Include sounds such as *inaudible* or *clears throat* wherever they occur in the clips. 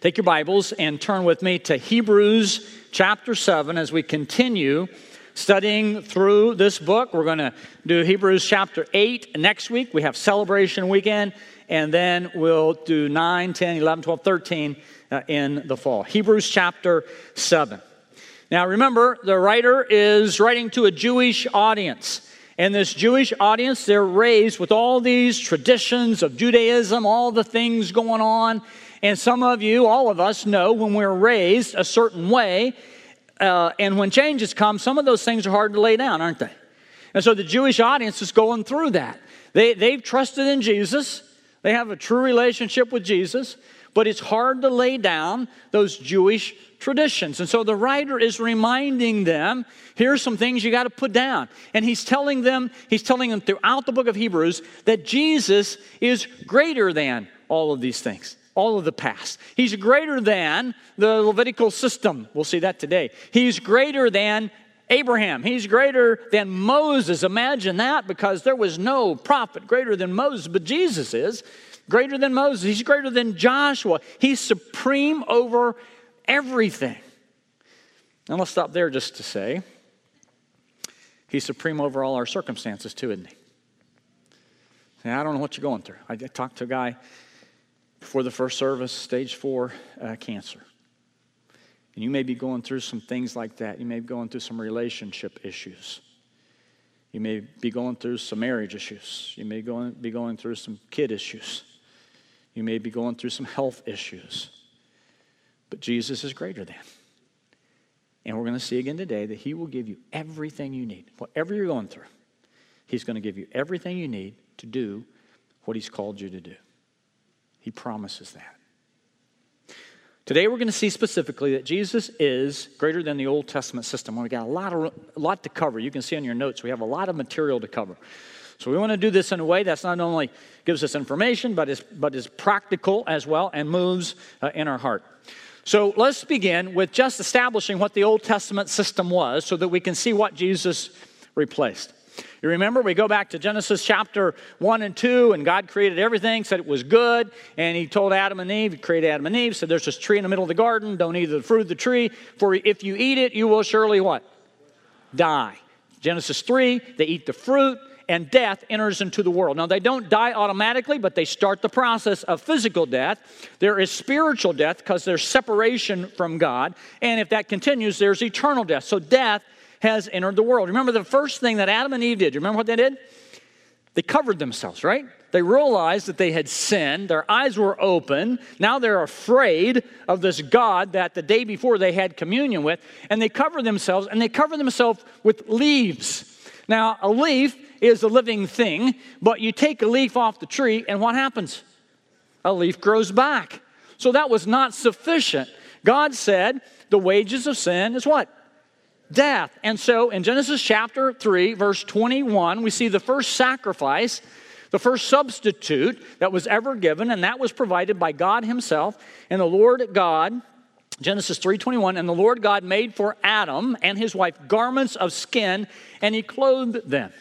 Take your Bibles and turn with me to Hebrews chapter 7 as we continue studying through this book. We're going to do Hebrews chapter 8 next week. We have celebration weekend, and then we'll do 9, 10, 11, 12, 13 uh, in the fall. Hebrews chapter 7. Now remember, the writer is writing to a Jewish audience. And this Jewish audience, they're raised with all these traditions of Judaism, all the things going on. And some of you, all of us, know when we're raised a certain way, uh, and when changes come, some of those things are hard to lay down, aren't they? And so the Jewish audience is going through that. They, they've trusted in Jesus, they have a true relationship with Jesus, but it's hard to lay down those Jewish traditions. And so the writer is reminding them here's some things you got to put down. And he's telling them, he's telling them throughout the book of Hebrews that Jesus is greater than all of these things all of the past. He's greater than the Levitical system. We'll see that today. He's greater than Abraham. He's greater than Moses. Imagine that because there was no prophet greater than Moses, but Jesus is greater than Moses. He's greater than Joshua. He's supreme over everything. And let's stop there just to say he's supreme over all our circumstances, too, isn't he? I don't know what you're going through. I talked to a guy before the first service, stage four uh, cancer. And you may be going through some things like that. You may be going through some relationship issues. You may be going through some marriage issues. You may going, be going through some kid issues. You may be going through some health issues. But Jesus is greater than. And we're going to see again today that He will give you everything you need. Whatever you're going through, He's going to give you everything you need to do what He's called you to do. He promises that. Today we're going to see specifically that Jesus is greater than the Old Testament system. We've got a lot, of, a lot to cover. You can see on your notes, we have a lot of material to cover. So we want to do this in a way that's not only gives us information, but is, but is practical as well and moves uh, in our heart. So let's begin with just establishing what the Old Testament system was so that we can see what Jesus replaced. You remember, we go back to Genesis chapter 1 and 2, and God created everything, said it was good, and He told Adam and Eve, He created Adam and Eve, said, There's this tree in the middle of the garden, don't eat the fruit of the tree, for if you eat it, you will surely what? Die. Genesis 3, they eat the fruit, and death enters into the world. Now, they don't die automatically, but they start the process of physical death. There is spiritual death because there's separation from God. And if that continues, there's eternal death. So, death has entered the world. Remember the first thing that Adam and Eve did? You remember what they did? They covered themselves, right? They realized that they had sinned. Their eyes were open. Now they're afraid of this God that the day before they had communion with. And they cover themselves, and they cover themselves with leaves. Now, a leaf is a living thing, but you take a leaf off the tree, and what happens? A leaf grows back. So that was not sufficient. God said, the wages of sin is what? Death. And so in Genesis chapter 3, verse 21, we see the first sacrifice, the first substitute that was ever given, and that was provided by God Himself. And the Lord God, Genesis 3:21, and the Lord God made for Adam and his wife garments of skin, and he clothed them.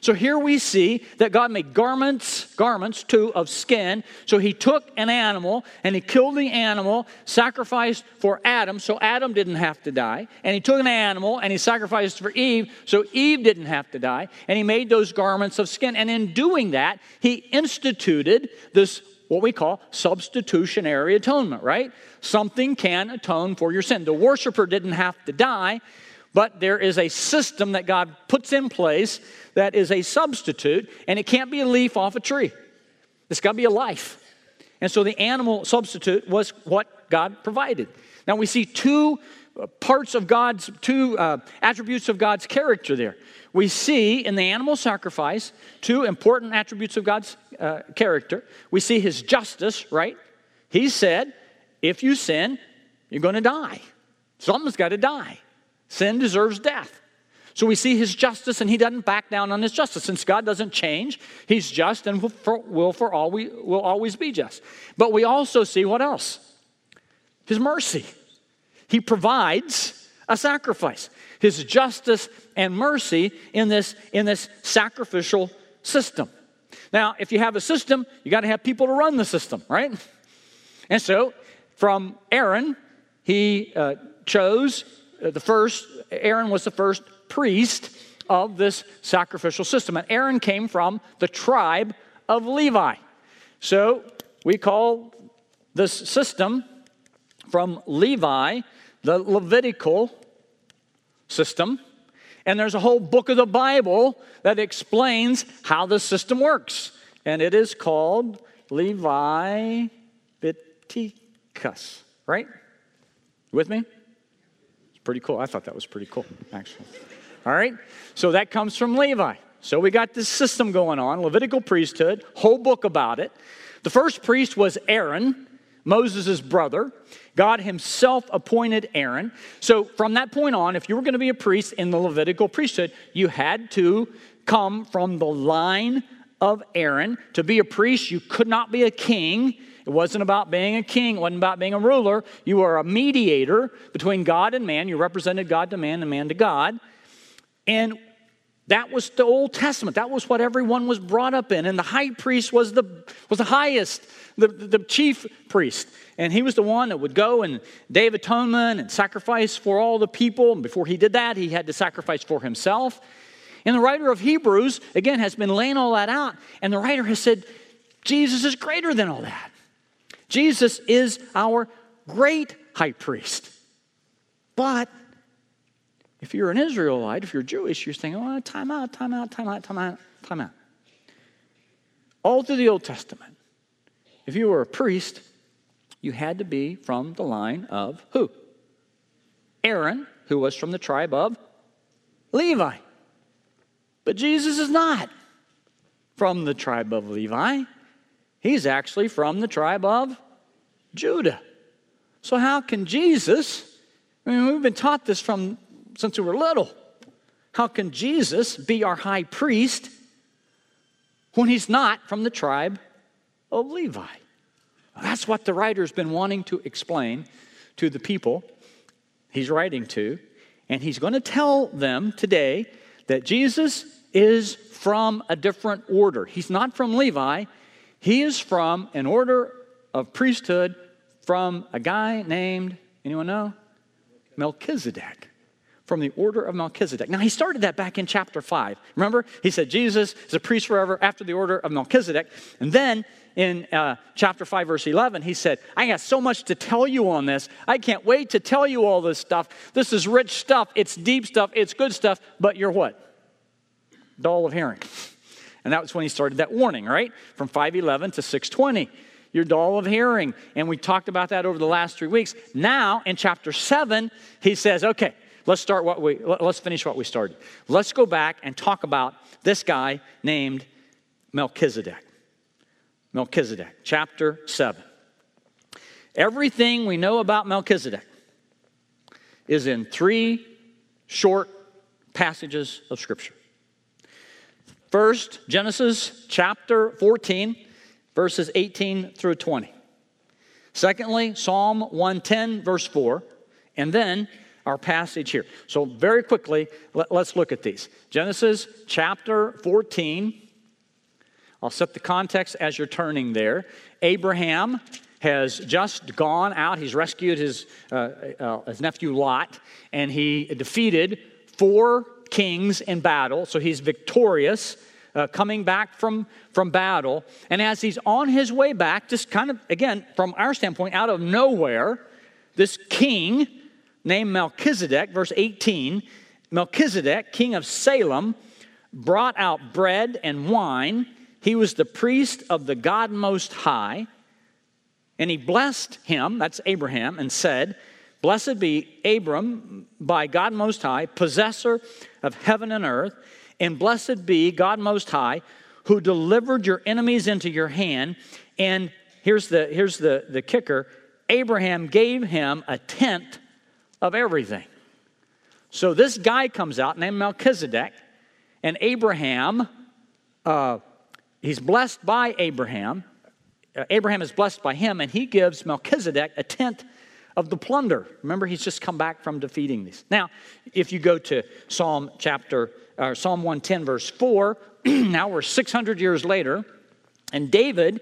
So here we see that God made garments, garments too, of skin. So he took an animal and he killed the animal, sacrificed for Adam, so Adam didn't have to die. And he took an animal and he sacrificed for Eve, so Eve didn't have to die. And he made those garments of skin. And in doing that, he instituted this what we call substitutionary atonement, right? Something can atone for your sin. The worshiper didn't have to die, but there is a system that God puts in place that is a substitute, and it can't be a leaf off a tree. It's got to be a life. And so the animal substitute was what God provided. Now we see two uh, parts of God's, two uh, attributes of God's character there. We see in the animal sacrifice two important attributes of God's uh, character. We see his justice, right? He said, if you sin, you're going to die. Something's got to die. Sin deserves death. So we see his justice, and he doesn't back down on his justice. Since God doesn't change, he's just and will for, will for all we will always be just. But we also see what else? His mercy. He provides a sacrifice. His justice and mercy in this, in this sacrificial system. Now, if you have a system, you got to have people to run the system, right? And so from Aaron, he uh, chose Uh, the first, Aaron was the first priest of this sacrificial system. And Aaron came from the tribe of Levi. So we call this system from Levi the Levitical system. And there's a whole book of the Bible that explains how the system works. And it is called Leviticus, right? with me? Pretty cool. I thought that was pretty cool, actually. All right? So that comes from Levi. So we got this system going on, Levitical priesthood, whole book about it. The first priest was Aaron, Moses' brother. God himself appointed Aaron. So from that point on, if you were going to be a priest in the Levitical priesthood, you had to come from the line of Aaron. To be a priest, you could not be a king. It wasn't about being a king, it wasn't about being a ruler. You were a mediator between God and man. You represented God to man and man to God. And that was the Old Testament. That was what everyone was brought up in. And the high priest was the, was the highest, the, the chief priest. And he was the one that would go and day of atonement and sacrifice for all the people. And before he did that, he had to sacrifice for himself. And the writer of Hebrews, again, has been laying all that out. And the writer has said, Jesus is greater than all that. Jesus is our great high priest. But if you're an Israelite, if you're Jewish, you're thinking, oh, time out, time out, time out, time out, time out. All through the Old Testament, if you were a priest, you had to be from the line of who? Aaron, who was from the tribe of Levi. But Jesus is not from the tribe of Levi. He's actually from the tribe of Judah. So, how can Jesus, I mean, we've been taught this from since we were little. How can Jesus be our high priest when he's not from the tribe of Levi? That's what the writer's been wanting to explain to the people he's writing to. And he's going to tell them today that Jesus is from a different order. He's not from Levi, he is from an order of priesthood from a guy named, anyone know? Melchizedek. From the order of Melchizedek. Now, he started that back in chapter 5. Remember? He said Jesus is a priest forever after the order of Melchizedek. And then in uh, chapter 5, verse 11, he said, I got so much to tell you on this. I can't wait to tell you all this stuff. This is rich stuff. It's deep stuff. It's good stuff. But you're what? Dull of hearing. And that was when he started that warning, right? From 511 to 620. You're dull of hearing. And we talked about that over the last three weeks. Now, in chapter 7, he says, okay, let's start what we let's finish what we started. Let's go back and talk about this guy named Melchizedek. Melchizedek, chapter 7. Everything we know about Melchizedek is in three short passages of Scripture. First, Genesis chapter 14, verses 18 through 20. Secondly, Psalm 110, verse 4. And then our passage here. So, very quickly, let, us look at these. Genesis chapter 14. I'll set the context as you're turning there. Abraham has just gone out. He's rescued his, uh, uh, his nephew Lot, and he defeated four kings in battle, so he's victorious. Uh, coming back from, from battle. And as he's on his way back, just kind of, again, from our standpoint, out of nowhere, this king named Melchizedek, verse 18, Melchizedek, king of Salem, brought out bread and wine. He was the priest of the God Most High. And he blessed him, that's Abraham, and said, Blessed be Abram by God Most High, possessor of heaven and earth, and blessed be God Most High, who delivered your enemies into your hand. And here's the, here's the, the kicker Abraham gave him a tenth of everything. So this guy comes out named Melchizedek, and Abraham, uh, he's blessed by Abraham. Uh, Abraham is blessed by him, and he gives Melchizedek a tenth of the plunder. Remember, he's just come back from defeating these. Now, if you go to Psalm chapter, uh, Psalm 110, verse 4, *clears throat* now we're 600 years later, and David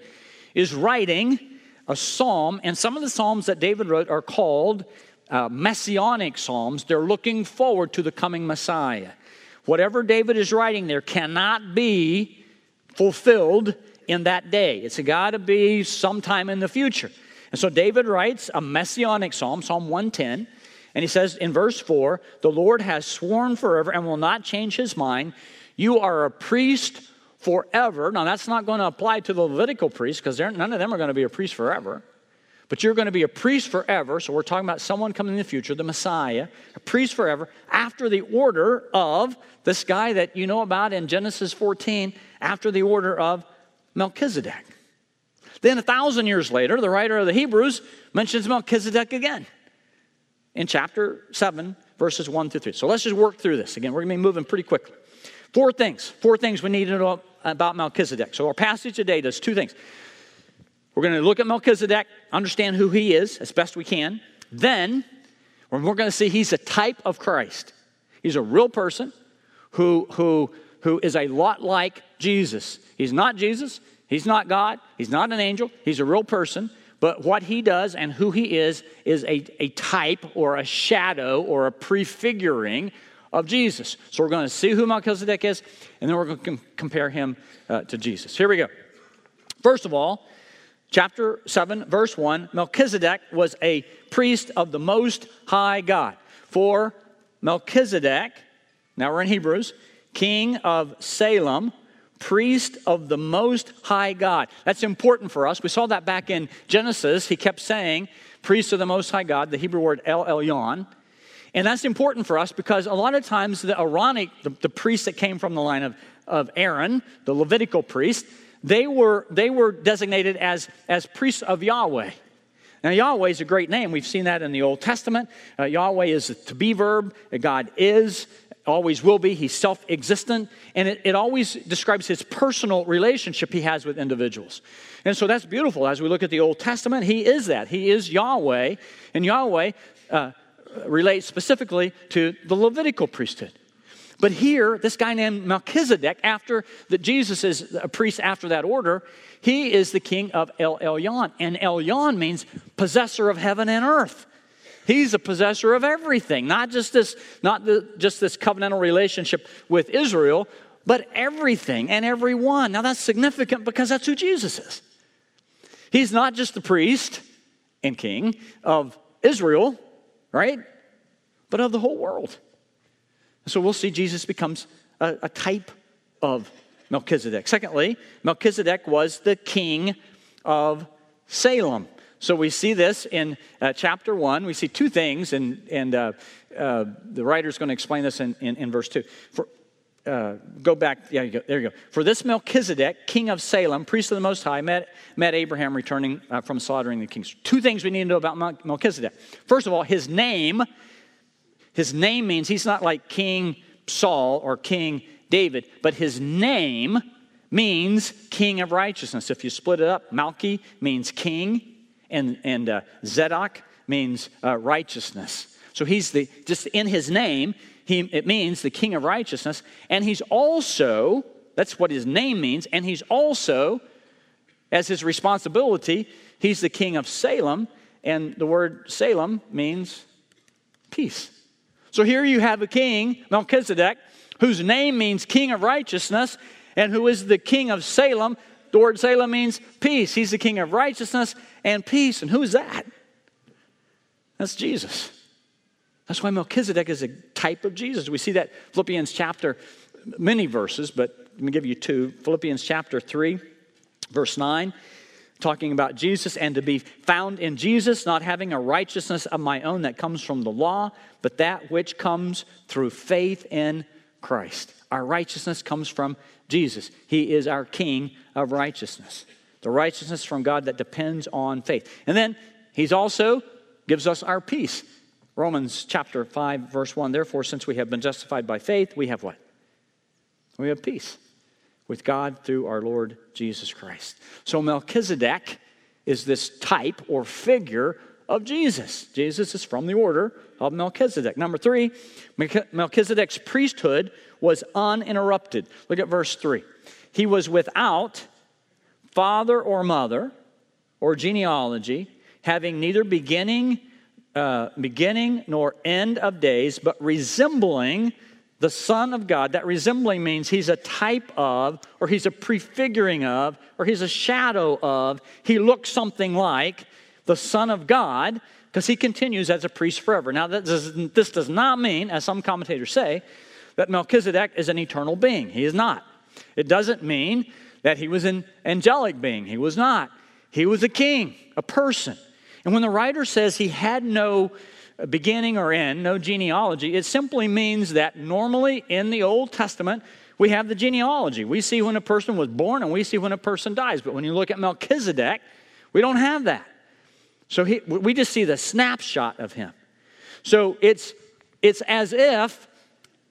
is writing a psalm, and some of the psalms that David wrote are called uh, messianic psalms. They're looking forward to the coming Messiah. Whatever David is writing there cannot be fulfilled in that day. It's got to be sometime in the future. And so David writes a messianic psalm, Psalm 110, and he says in verse 4 The Lord has sworn forever and will not change his mind. You are a priest forever. Now, that's not going to apply to the Levitical priests because none of them are going to be a priest forever. But you're going to be a priest forever. So we're talking about someone coming in the future, the Messiah, a priest forever, after the order of this guy that you know about in Genesis 14, after the order of Melchizedek. Then a thousand years later, the writer of the Hebrews mentions Melchizedek again in chapter 7, verses 1 through 3. So let's just work through this. Again, we're going to be moving pretty quickly. Four things, four things we need to know about Melchizedek. So our passage today does two things. We're going to look at Melchizedek, understand who he is as best we can. Then we're going to see he's a type of Christ. He's a real person who, who, who is a lot like Jesus. He's not Jesus, he's not God, he's not an angel, he's a real person. But what he does and who he is is a, a type or a shadow or a prefiguring of Jesus. So we're going to see who Melchizedek is, and then we're going to compare him uh, to Jesus. Here we go. First of all, chapter 7, verse 1 Melchizedek was a priest of the Most High God. For Melchizedek, now we're in Hebrews, king of Salem, priest of the Most High God. That's important for us. We saw that back in Genesis. He kept saying, priest of the Most High God, the Hebrew word El Elyon. And that's important for us because a lot of times the Aaronic, the, the priests that came from the line of, of Aaron, the Levitical priest, they were, they were designated as, as priests of Yahweh. Now, Yahweh is a great name. We've seen that in the Old Testament. Uh, Yahweh is a to be verb. God is, always will be. He's self existent. And it, it always describes his personal relationship he has with individuals. And so that's beautiful. As we look at the Old Testament, he is that. He is Yahweh. And Yahweh uh, relates specifically to the Levitical priesthood. But here, this guy named Melchizedek, after that Jesus is a priest after that order, he is the king of El Elyon. And Elyon means possessor of heaven and earth. He's a possessor of everything, not just this, not the, just this covenantal relationship with Israel, but everything and everyone. Now that's significant because that's who Jesus is. He's not just the priest and king of Israel, right? But of the whole world. So we'll see Jesus becomes a, a type of Melchizedek. Secondly, Melchizedek was the king of Salem. So we see this in uh, chapter 1. We see two things, and, and uh, uh, the writer's going to explain this in, in, in verse 2. For, uh, go back, yeah, you go, there you go. For this Melchizedek, king of Salem, priest of the Most High, met, met Abraham returning uh, from slaughtering the kings. Two things we need to know about Melchizedek. First of all, his name, his name means he's not like King Saul or King David, but his name means king of righteousness. If you split it up, Malchi means king, and, and uh, Zedek means uh, righteousness. So he's the, just in his name, he, it means the king of righteousness. And he's also, that's what his name means, and he's also, as his responsibility, he's the king of Salem. And the word Salem means peace. So here you have a king, Melchizedek, whose name means king of righteousness, and who is the king of Salem. The word Salem means peace. He's the king of righteousness and peace. And who's that? That's Jesus. That's why Melchizedek is a type of Jesus. We see that Philippians chapter, many verses, but let me give you two. Philippians chapter 3, verse 9, talking about Jesus and to be found in Jesus, not having a righteousness of my own that comes from the law, but that which comes through faith in Christ. Our righteousness comes from Jesus. He is our King of righteousness. The righteousness from God that depends on faith. And then He's also gives us our peace. Romans chapter 5, verse 1 Therefore, since we have been justified by faith, we have what? We have peace with God through our Lord Jesus Christ. So Melchizedek is this type or figure of Jesus. Jesus is from the order of Melchizedek. Number three, Melchizedek's priesthood was uninterrupted. Look at verse 3. He was without father or mother, or genealogy, having neither beginning, uh, beginning nor end of days, but resembling the Son of God. That resembling means he's a type of, or he's a prefiguring of, or he's a shadow of. He looks something like the Son of God because he continues as a priest forever. Now, does, this does not mean, as some commentators say, that Melchizedek is an eternal being. He is not. It doesn't mean that he was an angelic being. He was not. He was a king, a person. And when the writer says he had no beginning or end, no genealogy, it simply means that normally in the Old Testament, we have the genealogy. We see when a person was born and we see when a person dies. But when you look at Melchizedek, we don't have that. So he, we just see the snapshot of him. So it's, it's as if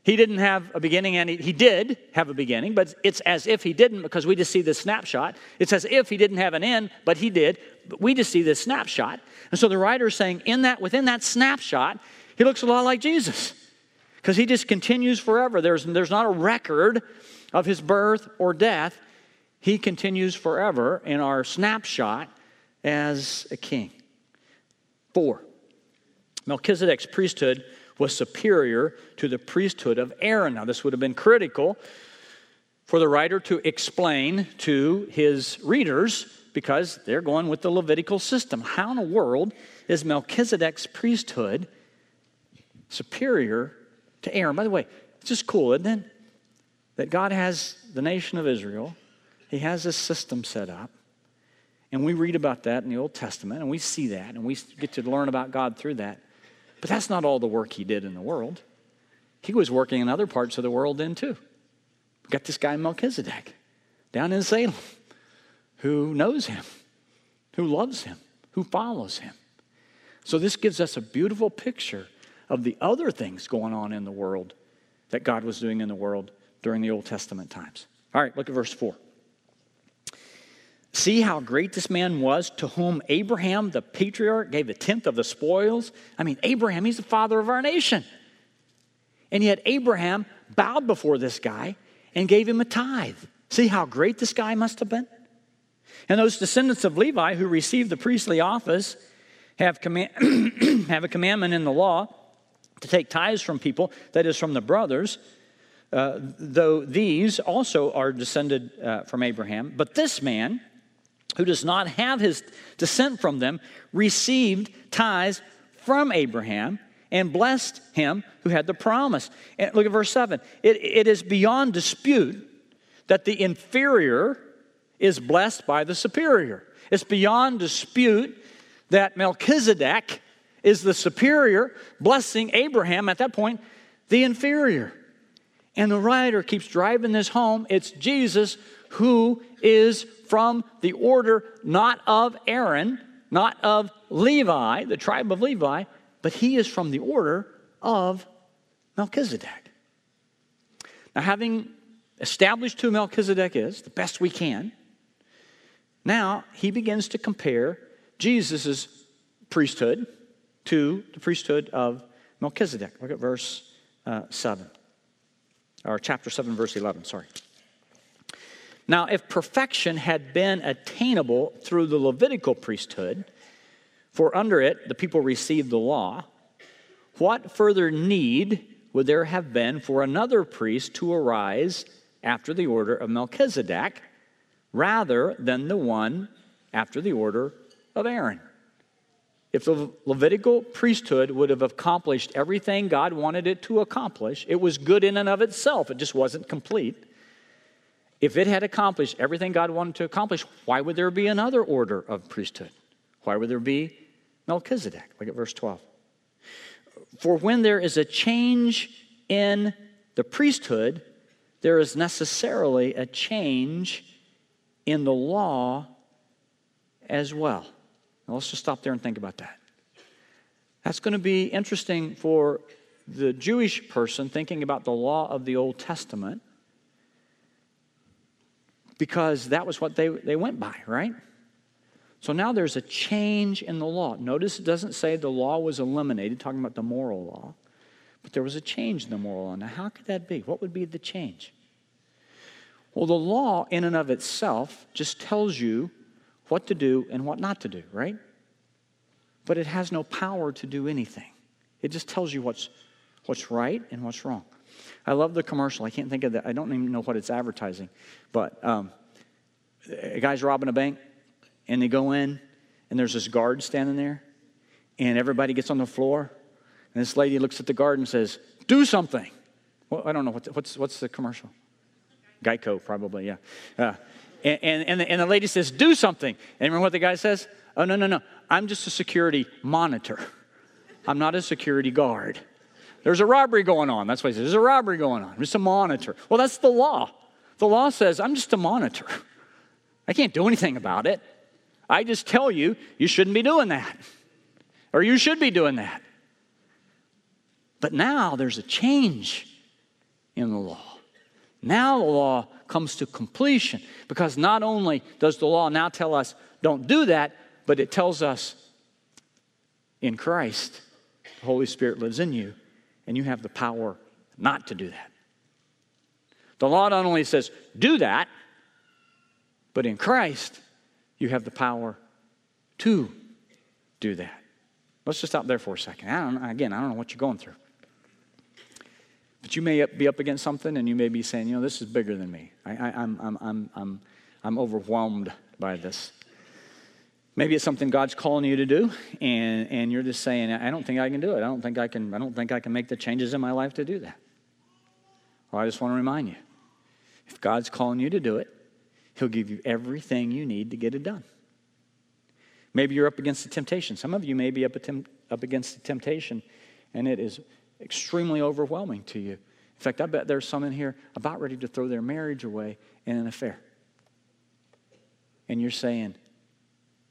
he didn't have a beginning, and he, he, did have a beginning, but it's as if he didn't because we just see the snapshot. It's as if he didn't have an end, but he did. But we just see this snapshot. And so the writer is saying, in that, within that snapshot, he looks a lot like Jesus because he just continues forever. There's, there's not a record of his birth or death. He continues forever in our snapshot as a king. Four, Melchizedek's priesthood was superior to the priesthood of Aaron. Now, this would have been critical for the writer to explain to his readers because they're going with the Levitical system. How in the world is Melchizedek's priesthood superior to Aaron? By the way, it's just cool, isn't it? That God has the nation of Israel, He has this system set up. And we read about that in the Old Testament, and we see that, and we get to learn about God through that. But that's not all the work he did in the world. He was working in other parts of the world then too. We got this guy Melchizedek down in Salem who knows him, who loves him, who follows him. So this gives us a beautiful picture of the other things going on in the world that God was doing in the world during the Old Testament times. All right, look at verse 4. See how great this man was to whom Abraham, the patriarch, gave a tenth of the spoils. I mean, Abraham, he's the father of our nation. And yet, Abraham bowed before this guy and gave him a tithe. See how great this guy must have been? And those descendants of Levi who received the priestly office have, command, *clears throat* have a commandment in the law to take tithes from people, that is, from the brothers, uh, though these also are descended uh, from Abraham. But this man, who does not have his descent from them, received tithes from Abraham and blessed him who had the promise. And look at verse 7. It, it is beyond dispute that the inferior is blessed by the superior. It's beyond dispute that Melchizedek is the superior, blessing Abraham at that point, the inferior. And the writer keeps driving this home. It's Jesus who is from the order not of Aaron, not of Levi, the tribe of Levi, but he is from the order of Melchizedek. Now, having established who Melchizedek is, the best we can, now he begins to compare Jesus' priesthood to the priesthood of Melchizedek. Look at verse uh, 7, or chapter 7, verse 11, sorry. Now, if perfection had been attainable through the Levitical priesthood, for under it the people received the law, what further need would there have been for another priest to arise after the order of Melchizedek rather than the one after the order of Aaron? If the Levitical priesthood would have accomplished everything God wanted it to accomplish, it was good in and of itself, it just wasn't complete. If it had accomplished everything God wanted to accomplish, why would there be another order of priesthood? Why would there be Melchizedek? Look at verse 12. For when there is a change in the priesthood, there is necessarily a change in the law as well. Now let's just stop there and think about that. That's going to be interesting for the Jewish person thinking about the law of the Old Testament because that was what they, they went by, right? So now there's a change in the law. Notice it doesn't say the law was eliminated, talking about the moral law, but there was a change in the moral law. Now, how could that be? What would be the change? Well, the law, in and of itself, just tells you what to do and what not to do, right? But it has no power to do anything. It just tells you what's, what's right and what's wrong. I love the commercial. I can't think of that. I don't even know what it's advertising. But um, a guy's robbing a bank, and they go in, and there's this guard standing there, and everybody gets on the floor, and this lady looks at the guard and says, Do something. Well, I don't know. What's, what's, what's the commercial? Geico, probably, yeah. Uh, and, and, the, and the lady says, Do something. And remember what the guy says? Oh, no, no, no. I'm just a security monitor. I'm not a security guard. There's a robbery going on. That's why he says, There's a robbery going on. I'm just a monitor. Well, that's the law. The law says, I'm just a monitor. I can't do anything about it. I just tell you, you shouldn't be doing that. Or you should be doing that. But now there's a change in the law. Now the law comes to completion because not only does the law now tell us don't do that, but it tells us in Christ, the Holy Spirit lives in you, and you have the power not to do that. The law not only says do that, but in Christ, you have the power to do that. Let's just stop there for a second. I again, I don't know what you're going through. But you may be up against something and you may be saying, you know, this is bigger than me. I, am I'm, I'm, I'm, I'm overwhelmed by this. Maybe it's something God's calling you to do, and, and you're just saying, I don't think I can do it. I don't think I can, I don't think I can make the changes in my life to do that. Well, I just want to remind you if God's calling you to do it, He'll give you everything you need to get it done. Maybe you're up against a temptation. Some of you may be up, up against a temptation, and it is extremely overwhelming to you. In fact, I bet there's some in here about ready to throw their marriage away in an affair. And you're saying,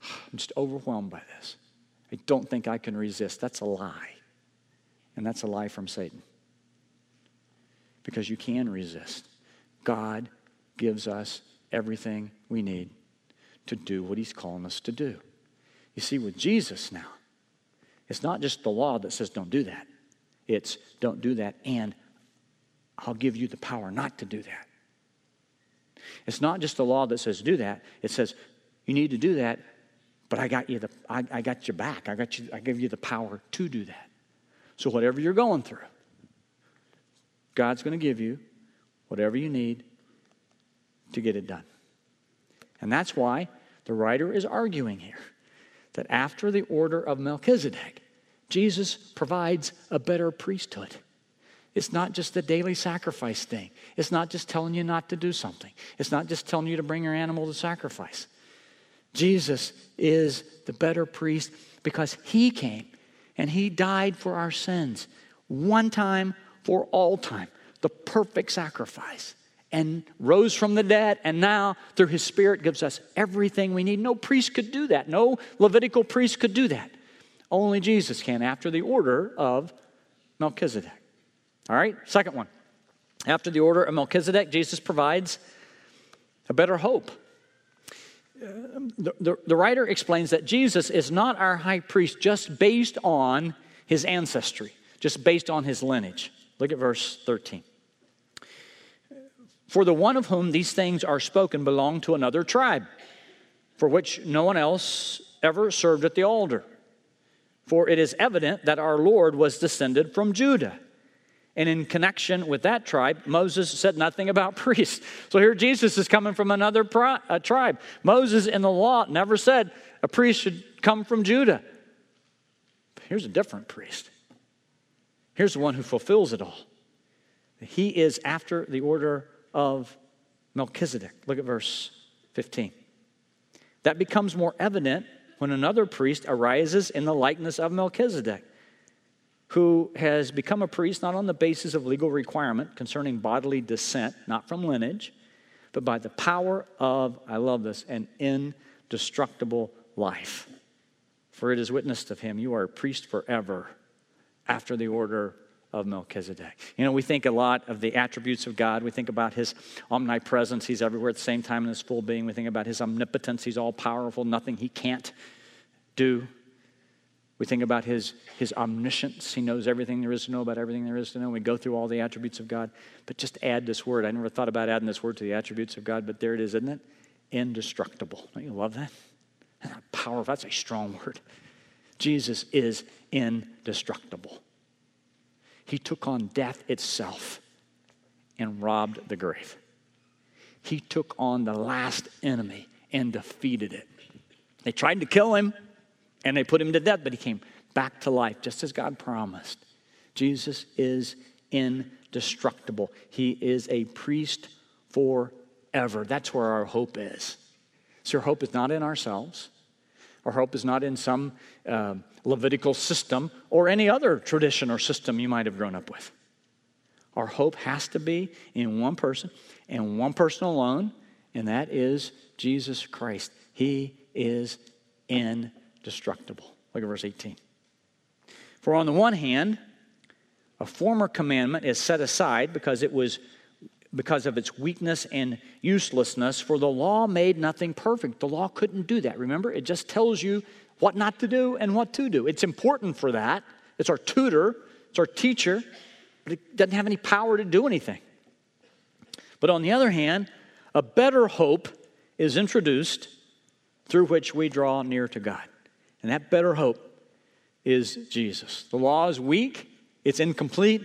ah, I'm just overwhelmed by this. I don't think I can resist. That's a lie. And that's a lie from Satan. Because you can resist. God gives us everything we need to do what he's calling us to do. You see, with Jesus now, it's not just the law that says don't do that. It's don't do that, and I'll give you the power not to do that. It's not just the law that says do that. It says you need to do that, but I got you the I, I got your back. I got you. I give you the power to do that. So whatever you're going through, God's going to give you whatever you need to get it done. And that's why the writer is arguing here that after the order of Melchizedek, Jesus provides a better priesthood. It's not just the daily sacrifice thing. It's not just telling you not to do something. It's not just telling you to bring your animal to sacrifice. Jesus is the better priest because he came and he died for our sins one time for all time, the perfect sacrifice, and rose from the dead. And now, through his spirit, gives us everything we need. No priest could do that, no Levitical priest could do that. Only Jesus can after the order of Melchizedek. All right, second one. After the order of Melchizedek, Jesus provides a better hope. the, the, the writer explains that Jesus is not our high priest just based on his ancestry, just based on his lineage. Look at verse 13. For the one of whom these things are spoken belonged to another tribe, for which no one else ever served at the altar. For it is evident that our Lord was descended from Judah. And in connection with that tribe, Moses said nothing about *laughs* priests. So here Jesus is coming from another pri- tribe. Moses in the law never said a priest should come from Judah. Here's a different priest. Here's the one who fulfills it all. He is after the order of Melchizedek. Look at verse 15. That becomes more evident when another priest arises in the likeness of Melchizedek, who has become a priest not on the basis of legal requirement concerning bodily descent, not from lineage, but by the power of, I love this, an indestructible life. For it is witnessed of him, you are a priest forever after the order of Melchizedek. You know, we think a lot of the attributes of God. We think about his omnipresence, he's everywhere at the same time in his full being. We think about his omnipotence, he's all powerful, nothing he can't do. We think about his, his omniscience. He knows everything there is to know about everything there is to know. We go through all the attributes of God. But just add this word. I never thought about adding this word to the attributes of God, but there it is, isn't it? Indestructible. Don't you love that? powerful. That's a strong word. Jesus is indestructible. He took on death itself and robbed the grave. He took on the last enemy and defeated it. They tried to kill him and they put him to death, but he came back to life just as God promised. Jesus is indestructible. He is a priest forever. That's where our hope is. So, our hope is not in ourselves. Our hope is not in some uh, Levitical system or any other tradition or system you might have grown up with. Our hope has to be in one person and one person alone, and that is Jesus Christ. He is indestructible. Look at verse 18. For on the one hand, a former commandment is set aside because it was because of its weakness and uselessness, for the law made nothing perfect. The law couldn't do that. Remember, it just tells you what not to do and what to do. It's important for that. It's our tutor, it's our teacher, but it doesn't have any power to do anything. But on the other hand, a better hope is introduced through which we draw near to God. And that better hope is Jesus. The law is weak, it's incomplete,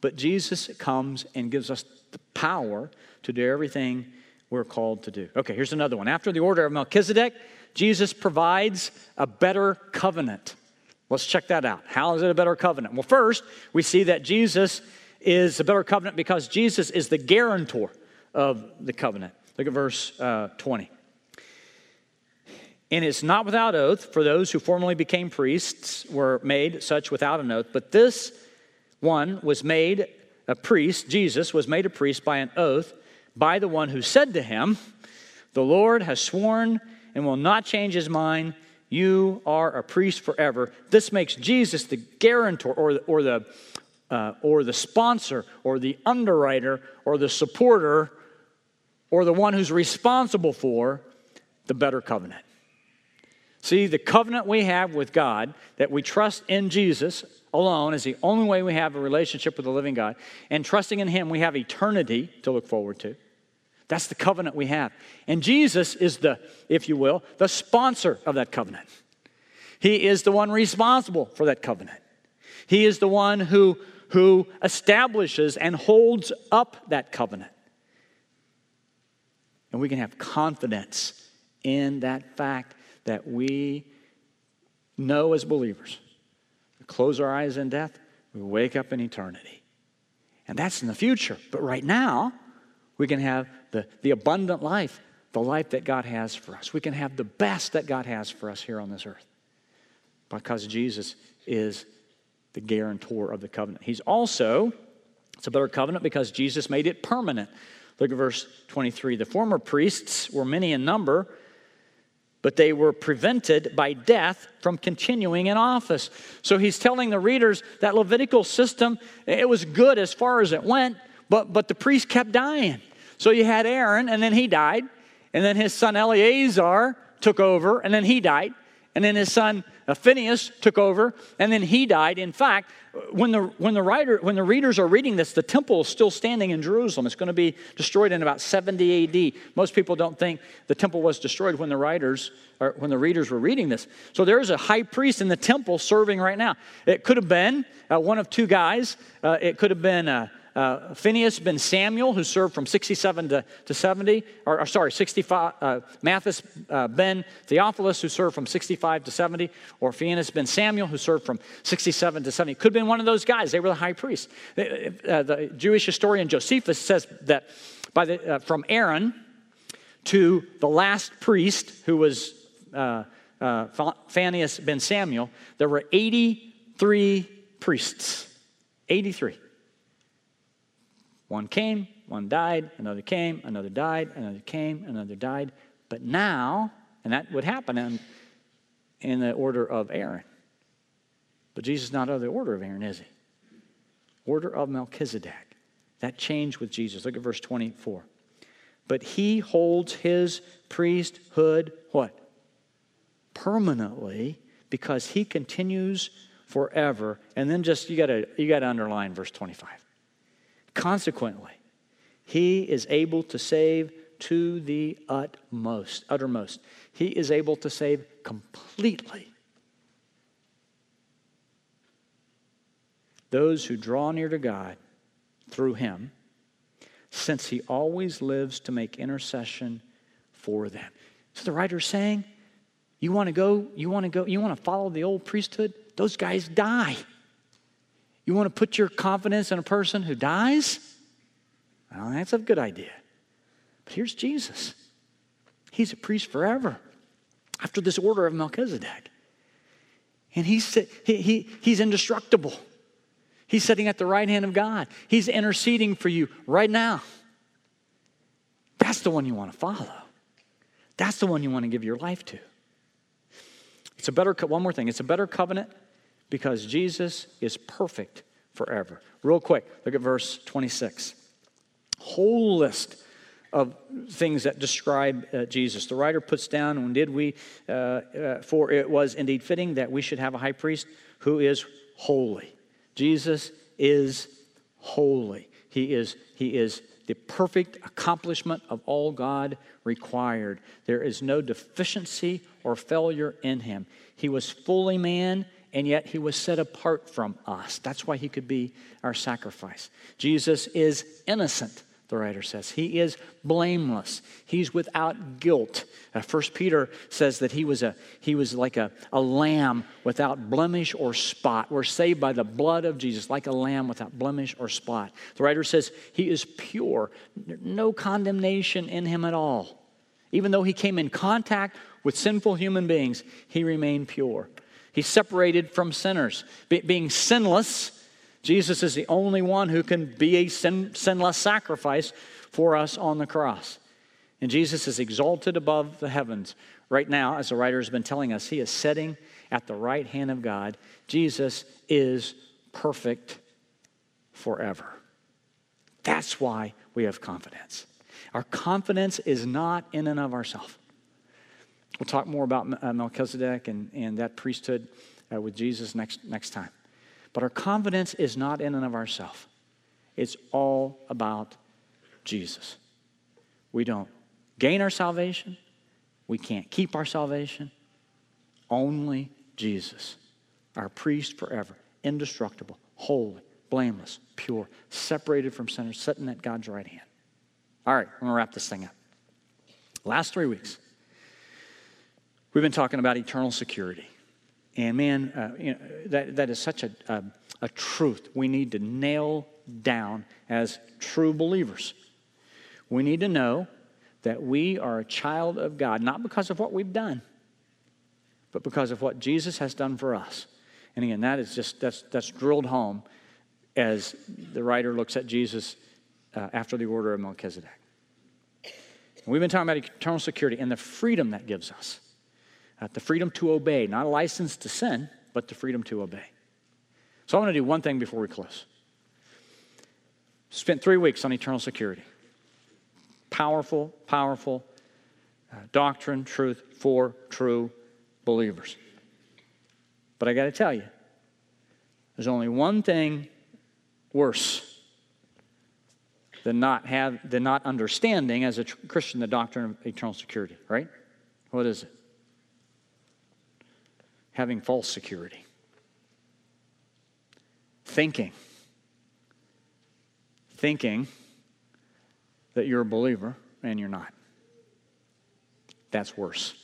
but Jesus comes and gives us the power to do everything we're called to do. Okay, here's another one. After the order of Melchizedek, Jesus provides a better covenant. Let's check that out. How is it a better covenant? Well, first, we see that Jesus is a better covenant because Jesus is the guarantor of the covenant. Look at verse uh, 20. And it's not without oath, for those who formerly became priests were made such without an oath, but this one was made a priest, Jesus was made a priest by an oath by the one who said to him, The Lord has sworn and will not change his mind. You are a priest forever. This makes Jesus the guarantor or the, or the, uh, or the sponsor or the underwriter or the supporter or the one who's responsible for the better covenant. See, the covenant we have with God, that we trust in Jesus alone is the only way we have a relationship with the living God. And trusting in Him, we have eternity to look forward to. That's the covenant we have. And Jesus is the, if you will, the sponsor of that covenant. He is the one responsible for that covenant. He is the one who, who establishes and holds up that covenant. And we can have confidence in that fact that we know as believers. We close our eyes in death, we wake up in eternity. And that's in the future. But right now, we can have the, the abundant life, the life that God has for us. We can have the best that God has for us here on this earth because Jesus is the guarantor of the covenant. He's also, it's a better covenant because Jesus made it permanent. Look at verse 23. The former priests were many in number but they were prevented by death from continuing in office. So he's telling the readers that Levitical system, it was good as far as it went, but, but the priest kept dying. So you had Aaron, and then he died, and then his son Eleazar took over, and then he died, and then his son Phineas took over, and then he died. In fact, when the, when, the writer, when the readers are reading this, the temple is still standing in Jerusalem. It's going to be destroyed in about 70 AD. Most people don't think the temple was destroyed when the writers or when the readers were reading this. So there is a high priest in the temple serving right now. It could have been uh, one of two guys. Uh, it could have been uh, uh, Phineas ben Samuel, who served from 67 to, to 70, or, or sorry, 65, uh, Matthias uh, ben Theophilus, who served from 65 to 70, or Phineas ben Samuel, who served from 67 to 70. Could have been one of those guys. They were the high priests. Uh, the Jewish historian Josephus says that by the, uh, from Aaron to the last priest, who was uh, Phineas ben Samuel, there were 83 priests. 83. One came, one died, another came, another died, another came, another died. But now, and that would happen in, in the order of Aaron. But Jesus is not of the order of Aaron, is he? Order of Melchizedek. That changed with Jesus. Look at verse 24. But he holds his priesthood what? Permanently because he continues forever. And then just you gotta you gotta underline verse 25. Consequently, he is able to save to the utmost, uttermost. He is able to save completely those who draw near to God through him, since he always lives to make intercession for them. So the writer's saying, you want to go, you want to go, you want to follow the old priesthood? Those guys die. You want to put your confidence in a person who dies? Well, that's a good idea. But here's Jesus. He's a priest forever after this order of Melchizedek. And he's, he, he, he's indestructible. He's sitting at the right hand of God. He's interceding for you right now. That's the one you want to follow. That's the one you want to give your life to. It's a better, one more thing, it's a better covenant because Jesus is perfect forever. Real quick, look at verse 26. Whole list of things that describe uh, Jesus. The writer puts down, when did we, uh, uh, for it was indeed fitting that we should have a high priest who is holy. Jesus is holy. He is, he is the perfect accomplishment of all God required. There is no deficiency or failure in him. He was fully man, and yet he was set apart from us. That's why he could be our sacrifice. Jesus is innocent the writer says. He is blameless. He's without guilt. Uh, First Peter says that he was, a, he was like a, a lamb without blemish or spot. We're saved by the blood of Jesus, like a lamb without blemish or spot. The writer says he is pure, no condemnation in him at all. Even though he came in contact with sinful human beings, he remained pure. He's separated from sinners. Be, being sinless, Jesus is the only one who can be a sin, sinless sacrifice for us on the cross. And Jesus is exalted above the heavens. Right now, as the writer has been telling us, he is sitting at the right hand of God. Jesus is perfect forever. That's why we have confidence. Our confidence is not in and of ourselves. We'll talk more about uh, Melchizedek and, and that priesthood uh, with Jesus next, next time. But our confidence is not in and of ourselves, it's all about Jesus. We don't gain our salvation, we can't keep our salvation. Only Jesus, our priest forever, indestructible, holy, blameless, pure, separated from sinners, sitting at God's right hand. All right, I'm going to wrap this thing up. Last three weeks, we've been talking about eternal security. And man, uh, you know, that, that is such a, a, a truth we need to nail down as true believers. We need to know that we are a child of God, not because of what we've done, but because of what Jesus has done for us. And again, that is just, that's, that's drilled home as the writer looks at Jesus uh, after the order of Melchizedek. And we've been talking about eternal security and the freedom that gives us the freedom to obey, not a license to sin, but the freedom to obey. So I want to do one thing before we close. Spent three weeks on eternal security. Powerful, powerful uh, doctrine, truth for true believers. But I got to tell you, there's only one thing worse than not have than not understanding as a Christian the doctrine of eternal security, right? What is it? Having false security, thinking, thinking that you're a believer and you're not. That's worse.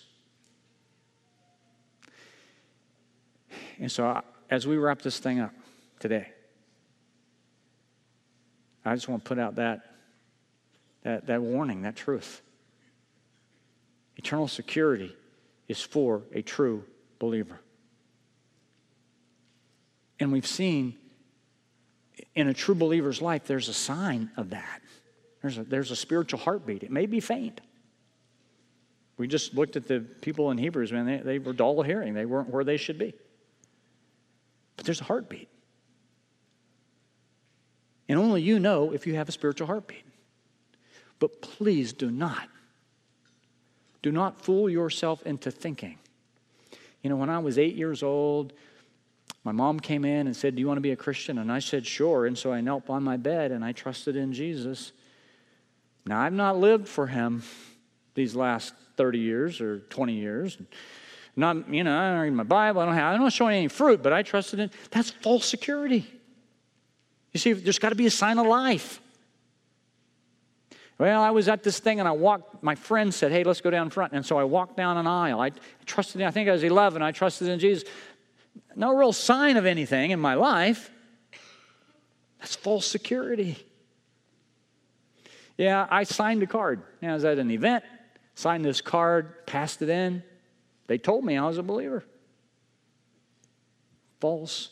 And so, as we wrap this thing up today, I just want to put out that, that, that warning, that truth. Eternal security is for a true believer. And we've seen in a true believer's life, there's a sign of that. There's a, there's a spiritual heartbeat. It may be faint. We just looked at the people in Hebrews, man, they, they were dull of hearing. They weren't where they should be. But there's a heartbeat. And only you know if you have a spiritual heartbeat. But please do not, do not fool yourself into thinking you know, when I was eight years old, my mom came in and said, Do you want to be a Christian? And I said, Sure. And so I knelt on my bed and I trusted in Jesus. Now, I've not lived for him these last 30 years or 20 years. Not, you know, I don't read my Bible. I don't have, I don't show any fruit, but I trusted in. That's false security. You see, there's got to be a sign of life. Well, I was at this thing and I walked, my friend said, hey, let's go down front. And so I walked down an aisle. I trusted I think I was 11, I trusted in Jesus. No real sign of anything in my life. That's false security. Yeah, I signed a card. I was at an event, signed this card, passed it in. They told me I was a believer. False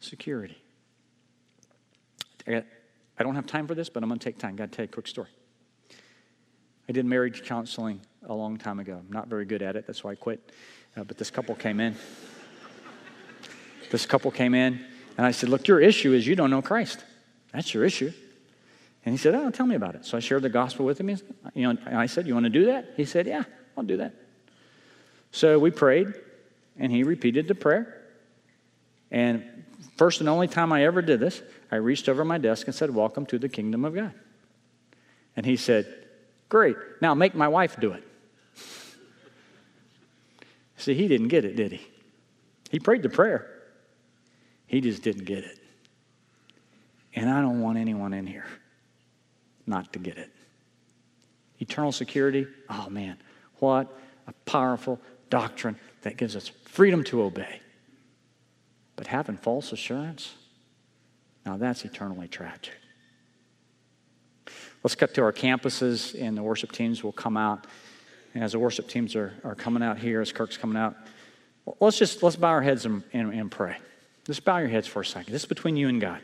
security. I don't have time for this, but I'm going to take time. Got to tell you a quick story. I did marriage counseling a long time ago. I'm not very good at it, that's why I quit. Uh, but this couple came in. this couple came in, and I said, Look, your issue is you don't know Christ. That's your issue. And he said, Oh, tell me about it. So I shared the gospel with him. He, you know, and I said, You want to do that? He said, Yeah, I'll do that. So we prayed, and he repeated the prayer. And first and only time I ever did this, I reached over my desk and said, Welcome to the kingdom of God. And he said, Great, now make my wife do it. See, he didn't get it, did he? He prayed the prayer, he just didn't get it. And I don't want anyone in here not to get it. Eternal security, oh man, what a powerful doctrine that gives us freedom to obey. But having false assurance, now that's eternally tragic. Let's cut to our campuses, and the worship teams will come out. And as the worship teams are, are coming out here, as Kirk's coming out, let's just let's bow our heads and, and, and pray. Just bow your heads for a second. This is between you and God.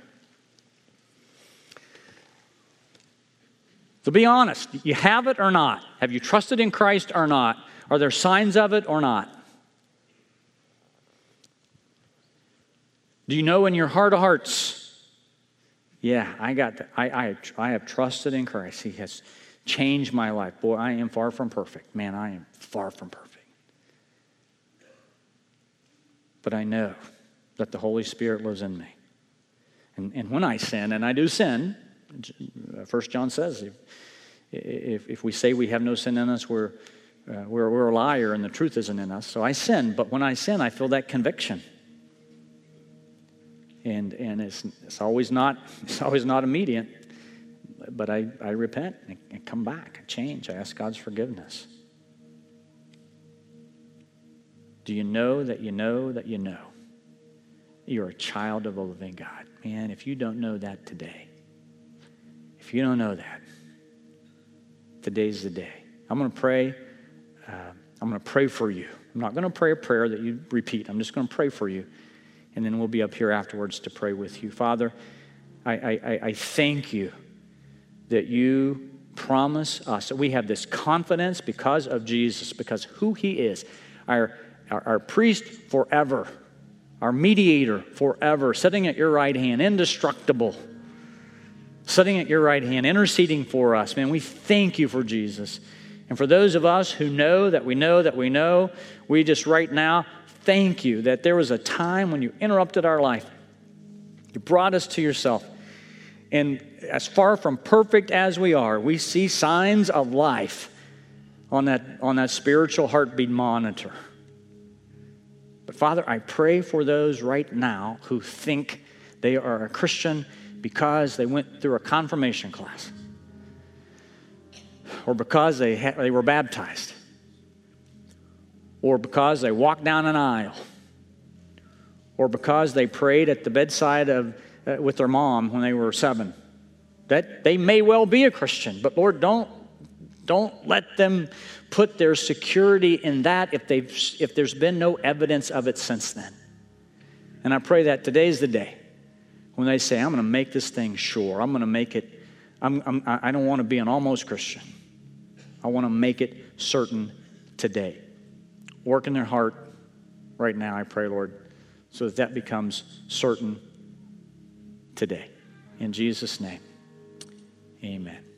So be honest. You have it or not? Have you trusted in Christ or not? Are there signs of it or not? Do you know in your heart of hearts? Yeah, I got that. I, I, I have trusted in Christ. He has changed my life. Boy, I am far from perfect. Man, I am far from perfect. But I know that the Holy Spirit lives in me. And, and when I sin, and I do sin, First John says, if, if, if, we say we have no sin in us, we're, uh, we're, we're a liar and the truth isn't in us. So I sin, but when I sin, I feel that conviction and and it's it's always not it's always not immediate but i i repent and, come back and change i ask god's forgiveness. Do you know that you know that you know? You're a child of a living god. Man if you don't know that today if you don't know that today's the day. I'm going to pray uh, i'm going to pray for you. I'm not going to pray a prayer that you repeat. I'm just going to pray for you and then we'll be up here afterwards to pray with you. Father, I, I, I thank you that you promise us that we have this confidence because of Jesus, because who he is, our, our, our priest forever, our mediator forever, sitting at your right hand, indestructible, sitting at your right hand, interceding for us. Man, we thank you for Jesus. And for those of us who know that we know that we know, we just right now thank you that there was a time when you interrupted our life. You brought us to yourself. And as far from perfect as we are, we see signs of life on that, on that spiritual heartbeat monitor. But Father, I pray for those right now who think they are a Christian because they went through a confirmation class or because they, ha- they were baptized or because they walked down an aisle, or because they prayed at the bedside of, uh, with their mom when they were seven. That they may well be a Christian, but Lord, don't, don't let them put their security in that if, they've, if there's been no evidence of it since then. And I pray that today's the day when they say, I'm going to make this thing sure. I'm going to make it, I'm, I'm, I don't want to be an almost Christian. I want to make it certain today work in their heart right now, I pray, Lord, so that that becomes certain today. In Jesus' name, amen.